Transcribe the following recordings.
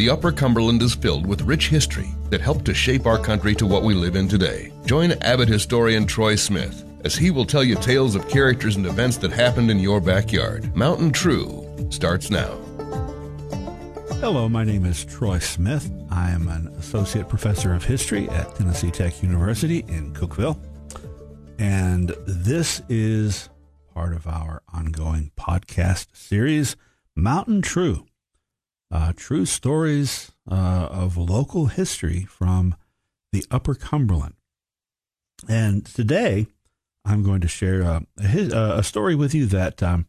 The Upper Cumberland is filled with rich history that helped to shape our country to what we live in today. Join avid historian Troy Smith as he will tell you tales of characters and events that happened in your backyard. Mountain True starts now. Hello, my name is Troy Smith. I am an associate professor of history at Tennessee Tech University in Cookeville. And this is part of our ongoing podcast series, Mountain True uh, true stories uh, of local history from the Upper Cumberland. And today, I'm going to share uh, a, uh, a story with you that um,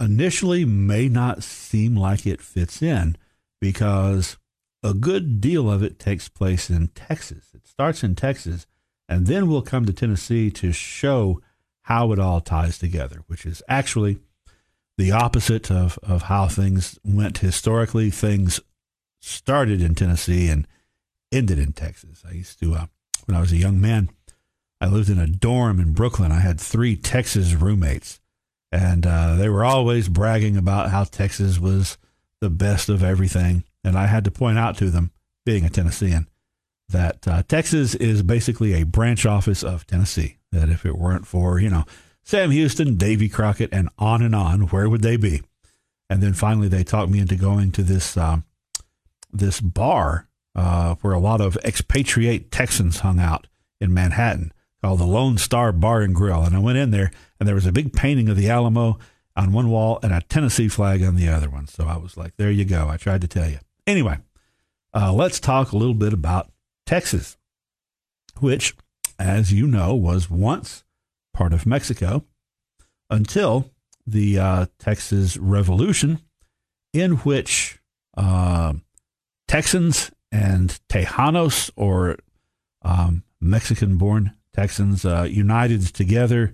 initially may not seem like it fits in because a good deal of it takes place in Texas. It starts in Texas, and then we'll come to Tennessee to show how it all ties together, which is actually the opposite of, of how things went historically. Things started in Tennessee and ended in Texas. I used to, uh, when I was a young man, I lived in a dorm in Brooklyn. I had three Texas roommates, and uh, they were always bragging about how Texas was the best of everything. And I had to point out to them, being a Tennessean, that uh, Texas is basically a branch office of Tennessee. That if it weren't for, you know, Sam Houston, Davy Crockett, and on and on. Where would they be? And then finally, they talked me into going to this uh, this bar uh, where a lot of expatriate Texans hung out in Manhattan, called the Lone Star Bar and Grill. And I went in there, and there was a big painting of the Alamo on one wall and a Tennessee flag on the other one. So I was like, "There you go." I tried to tell you. Anyway, uh, let's talk a little bit about Texas, which, as you know, was once part of Mexico until the uh, Texas Revolution, in which uh, Texans and Tejanos, or um, Mexican born Texans, uh, united together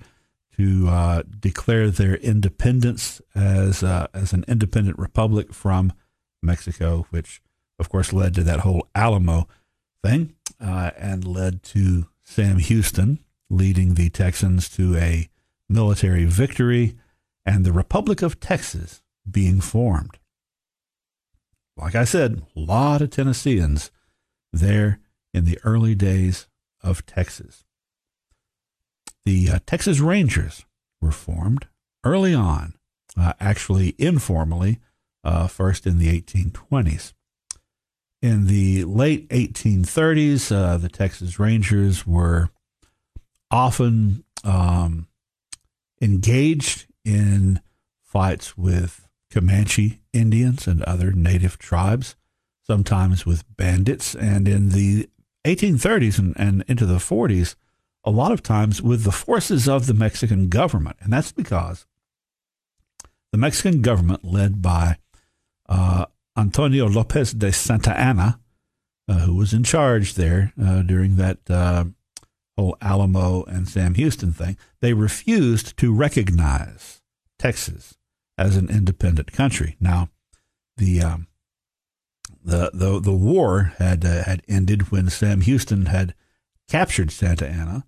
to uh, declare their independence as, uh, as an independent republic from Mexico, which, of course, led to that whole Alamo thing uh, and led to Sam Houston leading the Texans to a military victory and the Republic of Texas being formed. Like I said, a lot of Tennesseans there in the early days of Texas. The uh, Texas Rangers were formed early on, uh, actually informally, uh, first in the 1820s. In the late 1830s, uh, the Texas Rangers were often um, engaged in fights with Comanche Indians and other native tribes, sometimes with bandits, and in the 1830s and, and into the 40s, a lot of times with the forces of the Mexican government. And that's because the Mexican government, led by uh, Antonio Lopez de Santa Anna, uh, who was in charge there uh, during that uh, whole Alamo and Sam Houston thing, they refused to recognize Texas as an independent country. Now, the um, the the the war had uh, had ended when Sam Houston had captured Santa Anna,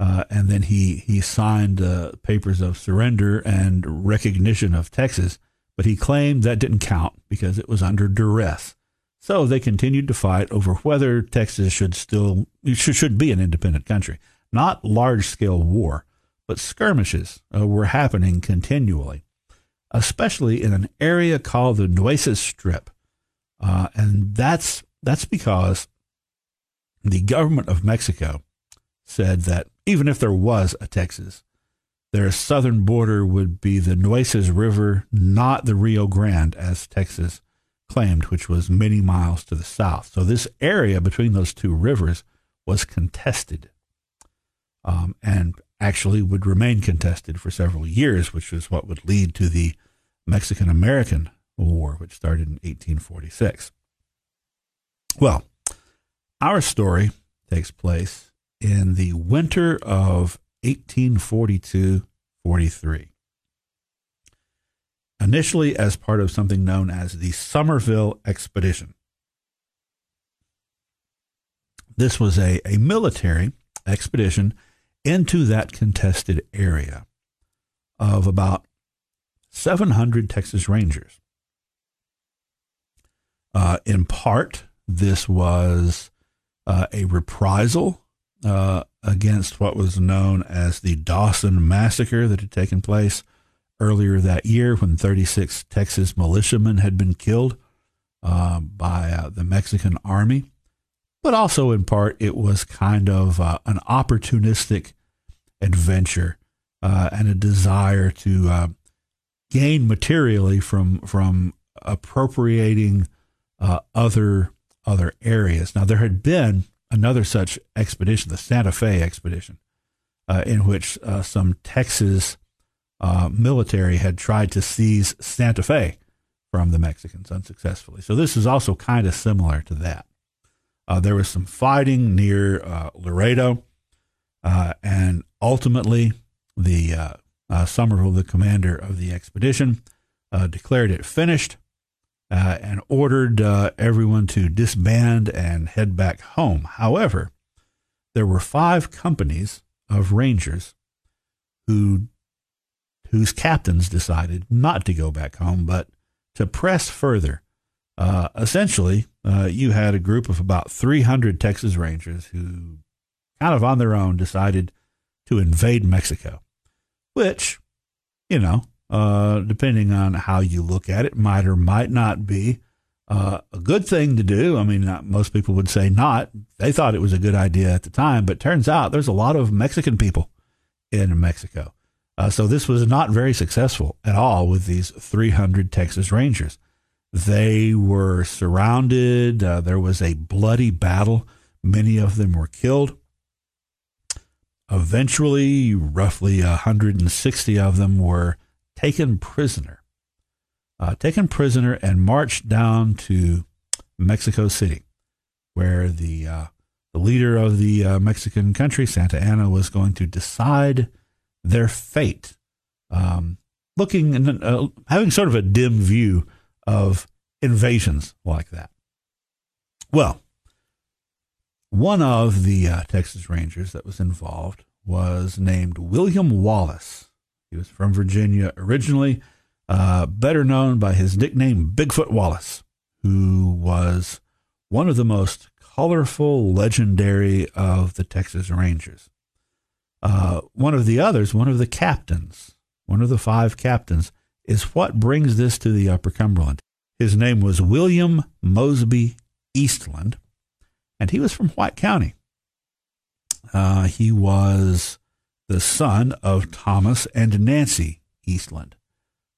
uh, and then he he signed uh, papers of surrender and recognition of Texas. But he claimed that didn't count because it was under duress. So they continued to fight over whether Texas should still should, should be an independent country. Not large scale war, but skirmishes uh, were happening continually, especially in an area called the Nueces Strip, uh, and that's that's because the government of Mexico said that even if there was a Texas, their southern border would be the Nueces River, not the Rio Grande, as Texas claimed, which was many miles to the south. So this area between those two rivers was contested um, and actually would remain contested for several years, which was what would lead to the Mexican American War, which started in 1846. Well, our story takes place in the winter of 1842 43 initially as part of something known as the Somervell Expedition. This was a, a military expedition into that contested area of about 700 Texas Rangers. Uh, in part, this was uh, a reprisal uh, against what was known as the Dawson Massacre that had taken place earlier that year when 36 Texas militiamen had been killed uh, by uh, the Mexican army. But also, in part, it was kind of uh, an opportunistic adventure uh, and a desire to uh, gain materially from from appropriating uh, other other areas. Now, there had been another such expedition, the Santa Fe expedition, in which some Texas uh, military had tried to seize Santa Fe from the Mexicans unsuccessfully. So this is also kind of similar to that. Uh, there was some fighting near uh, Laredo, uh, and ultimately, the uh, uh, Somervell, the commander of the expedition, declared it finished and ordered everyone to disband and head back home. However, there were five companies of rangers who whose captains decided not to go back home, but to press further. Uh, essentially, uh, you had a group of about 300 Texas Rangers who, kind of on their own, decided to invade Mexico, which, you know, uh, depending on how you look at it, might or might not be uh, a good thing to do. I mean, most people would say not. They thought it was a good idea at the time, but turns out there's a lot of Mexican people in Mexico. Uh, so this was not very successful at all with these 300 Texas Rangers. They were surrounded. Uh, there was a bloody battle. Many of them were killed. Eventually, roughly 160 of them were taken prisoner. Uh, taken prisoner and marched down to Mexico City, where the uh, the leader of the uh, Mexican country, Santa Anna, was going to decide their fate, um, looking and uh, having sort of a dim view of invasions like that. Well, one of the uh, Texas Rangers that was involved was named William Wallace. He was from Virginia originally, uh, better known by his nickname Bigfoot Wallace, who was one of the most colorful, legendary of the Texas Rangers. Uh, one of the others, one of the captains, one of the five captains, is what brings this to the Upper Cumberland. His name was William Mosby Eastland, and he was from White County. Uh, he was the son of Thomas and Nancy Eastland.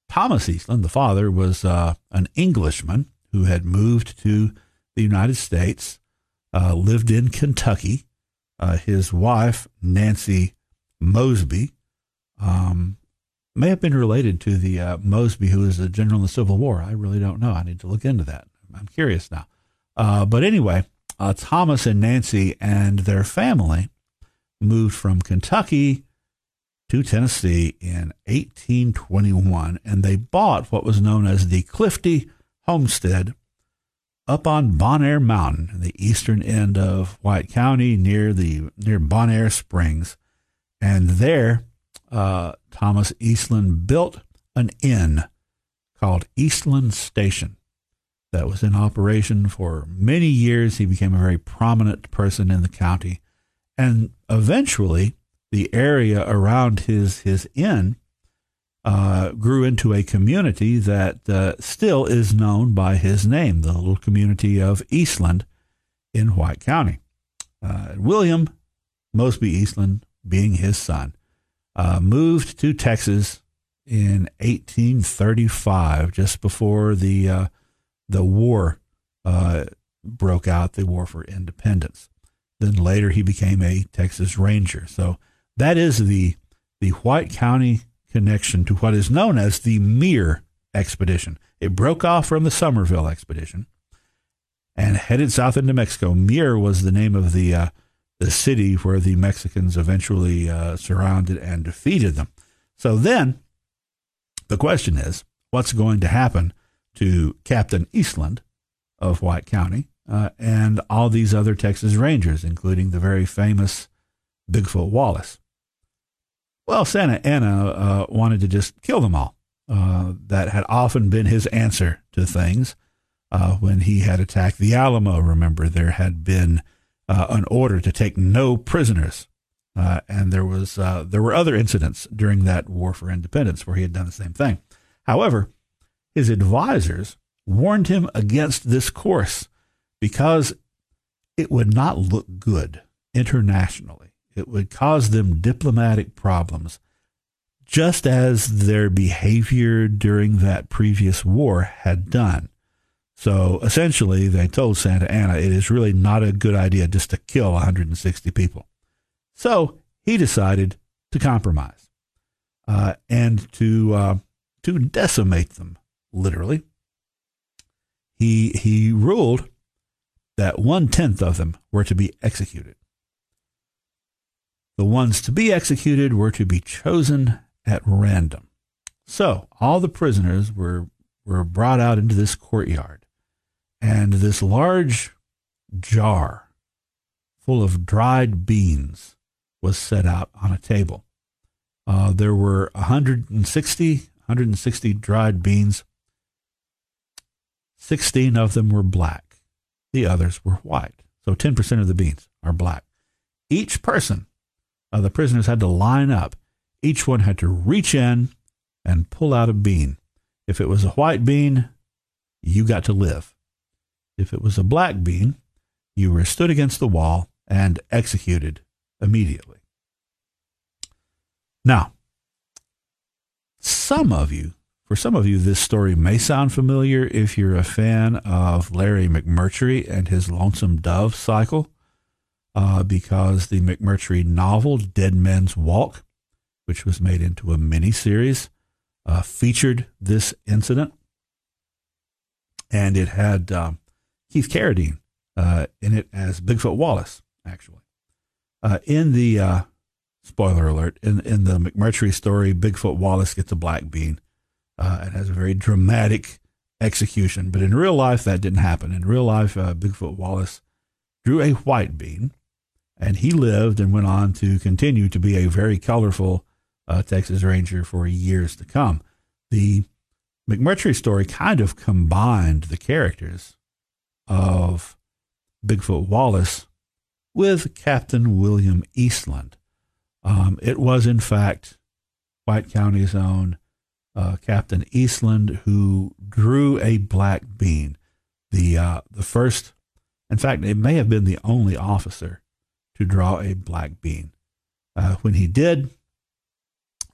Thomas Eastland, the father, was uh, an Englishman who had moved to the United States, uh, lived in Kentucky, uh, his wife, Nancy Mosby, um, may have been related to the uh, Mosby who was a general in the Civil War. I really don't know. I need to look into that. I'm curious now. Uh, but anyway, uh, Thomas and Nancy and their family moved from Kentucky to Tennessee in 1821, and they bought what was known as the Clifty Homestead up on Bon Air Mountain, the eastern end of White County, near the near Bon Air Springs, and there uh, Thomas Eastland built an inn called Eastland Station that was in operation for many years. He became a very prominent person in the county, and eventually the area around his his inn uh, grew into a community that uh, still is known by his name, the little community of Eastland in White County. Uh, William Mosby Eastland, being his son, uh, moved to Texas in 1835, just before the uh, the war broke out, the war for independence. Then later he became a Texas Ranger. So that is the the White County connection to what is known as the Mier expedition. It broke off from the Somervell expedition and headed south into Mexico. Mier was the name of the uh, the city where the Mexicans eventually uh, surrounded and defeated them. So then, the question is, what's going to happen to Captain Eastland of White County uh, and all these other Texas Rangers, including the very famous Bigfoot Wallace? Well, Santa Anna uh, wanted to just kill them all. Uh, that had often been his answer to things. uh, when he had attacked the Alamo. Remember, there had been uh, an order to take no prisoners, uh, and there was uh, there were other incidents during that war for independence where he had done the same thing. However, his advisors warned him against this course because it would not look good internationally. It would cause them diplomatic problems, just as their behavior during that previous war had done. So essentially, they told Santa Anna it is really not a good idea just to kill 160 people. So he decided to compromise uh, and to uh, to decimate them, literally. He he ruled that one tenth of them were to be executed. The ones to be executed were to be chosen at random. So all the prisoners were were brought out into this courtyard, and this large jar full of dried beans was set out on a table. Uh, there were 160, 160 dried beans. 16 of them were black. The others were white. So 10% of the beans are black. Each person, uh, the prisoners had to line up. Each one had to reach in and pull out a bean. If it was a white bean, you got to live. If it was a black bean, you were stood against the wall and executed immediately. Now, some of you, for some of you, this story may sound familiar if you're a fan of Larry McMurtry and his Lonesome Dove cycle, uh, because the McMurtry novel Dead Man's Walk, which was made into a miniseries, uh, featured this incident. And it had uh, Keith Carradine uh, in it as Bigfoot Wallace, actually. Uh, in the uh, spoiler alert in in the McMurtry story, Bigfoot Wallace gets a black bean. Uh, it has a very dramatic execution, but in real life that didn't happen. In real life, Bigfoot Wallace drew a white bean, and he lived and went on to continue to be a very colorful uh, Texas Ranger for years to come. The McMurtry story kind of combined the characters of Bigfoot Wallace with Captain William Eastland. Um, it was, in fact, White County's own uh, Captain Eastland who drew a black bean. The uh, the first, in fact, it may have been the only officer to draw a black bean. Uh, when he did,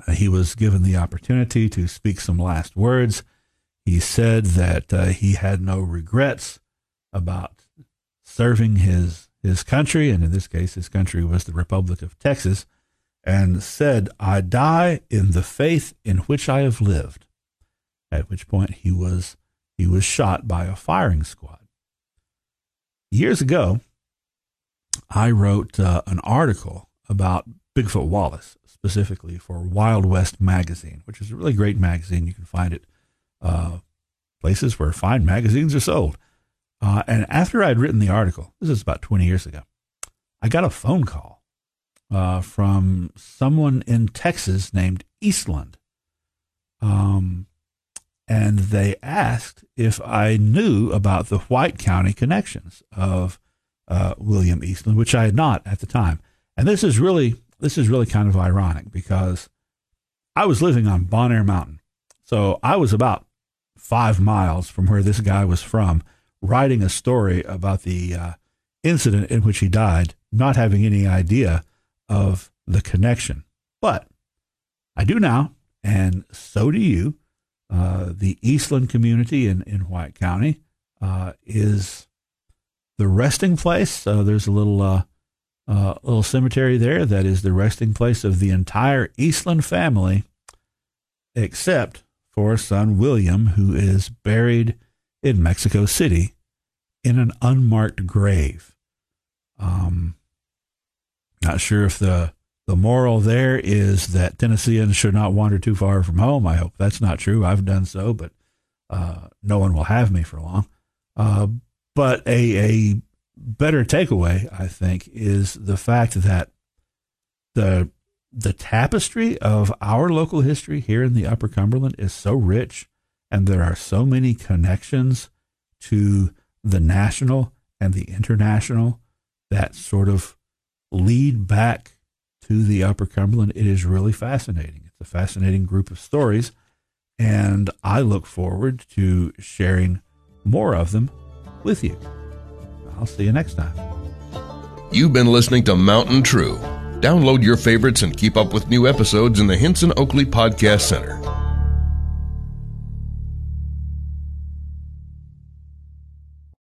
uh, he was given the opportunity to speak some last words. He said that uh, he had no regrets about serving his his country, and in this case, his country was the Republic of Texas and said, I die in the faith in which I have lived. At which point he was he was shot by a firing squad. Years ago, I wrote uh, an article about Bigfoot Wallace, specifically for Wild West magazine, which is a really great magazine. You can find it uh, places where fine magazines are sold. Uh, and after I'd written the article, this is about 20 years ago, I got a phone call uh, from someone in Texas named Eastland. Um, and they asked if I knew about the White County connections of uh, William Eastland, which I had not at the time. And this is really this is really kind of ironic because I was living on Bon Air Mountain, so I was about five miles from where this guy was from, writing a story about the uh, incident in which he died, not having any idea of the connection. But I do now, and so do you. Uh, the Eastland community in, in White County uh, is the resting place. Uh, there's a little uh, uh, little cemetery there that is the resting place of the entire Eastland family, except for son William, who is buried in Mexico City in an unmarked grave. Um, not sure if the the moral there is that Tennesseans should not wander too far from home. I hope that's not true. I've done so, but uh, no one will have me for long. Uh, but a a better takeaway, I think, is the fact that the the tapestry of our local history here in the Upper Cumberland is so rich, and there are so many connections to the national and the international that sort of lead back to the Upper Cumberland. It is really fascinating. It's a fascinating group of stories, and I look forward to sharing more of them with you. I'll see you next time. You've been listening to Mountain True. Download your favorites and keep up with new episodes in the Hinson Oakley Podcast Center.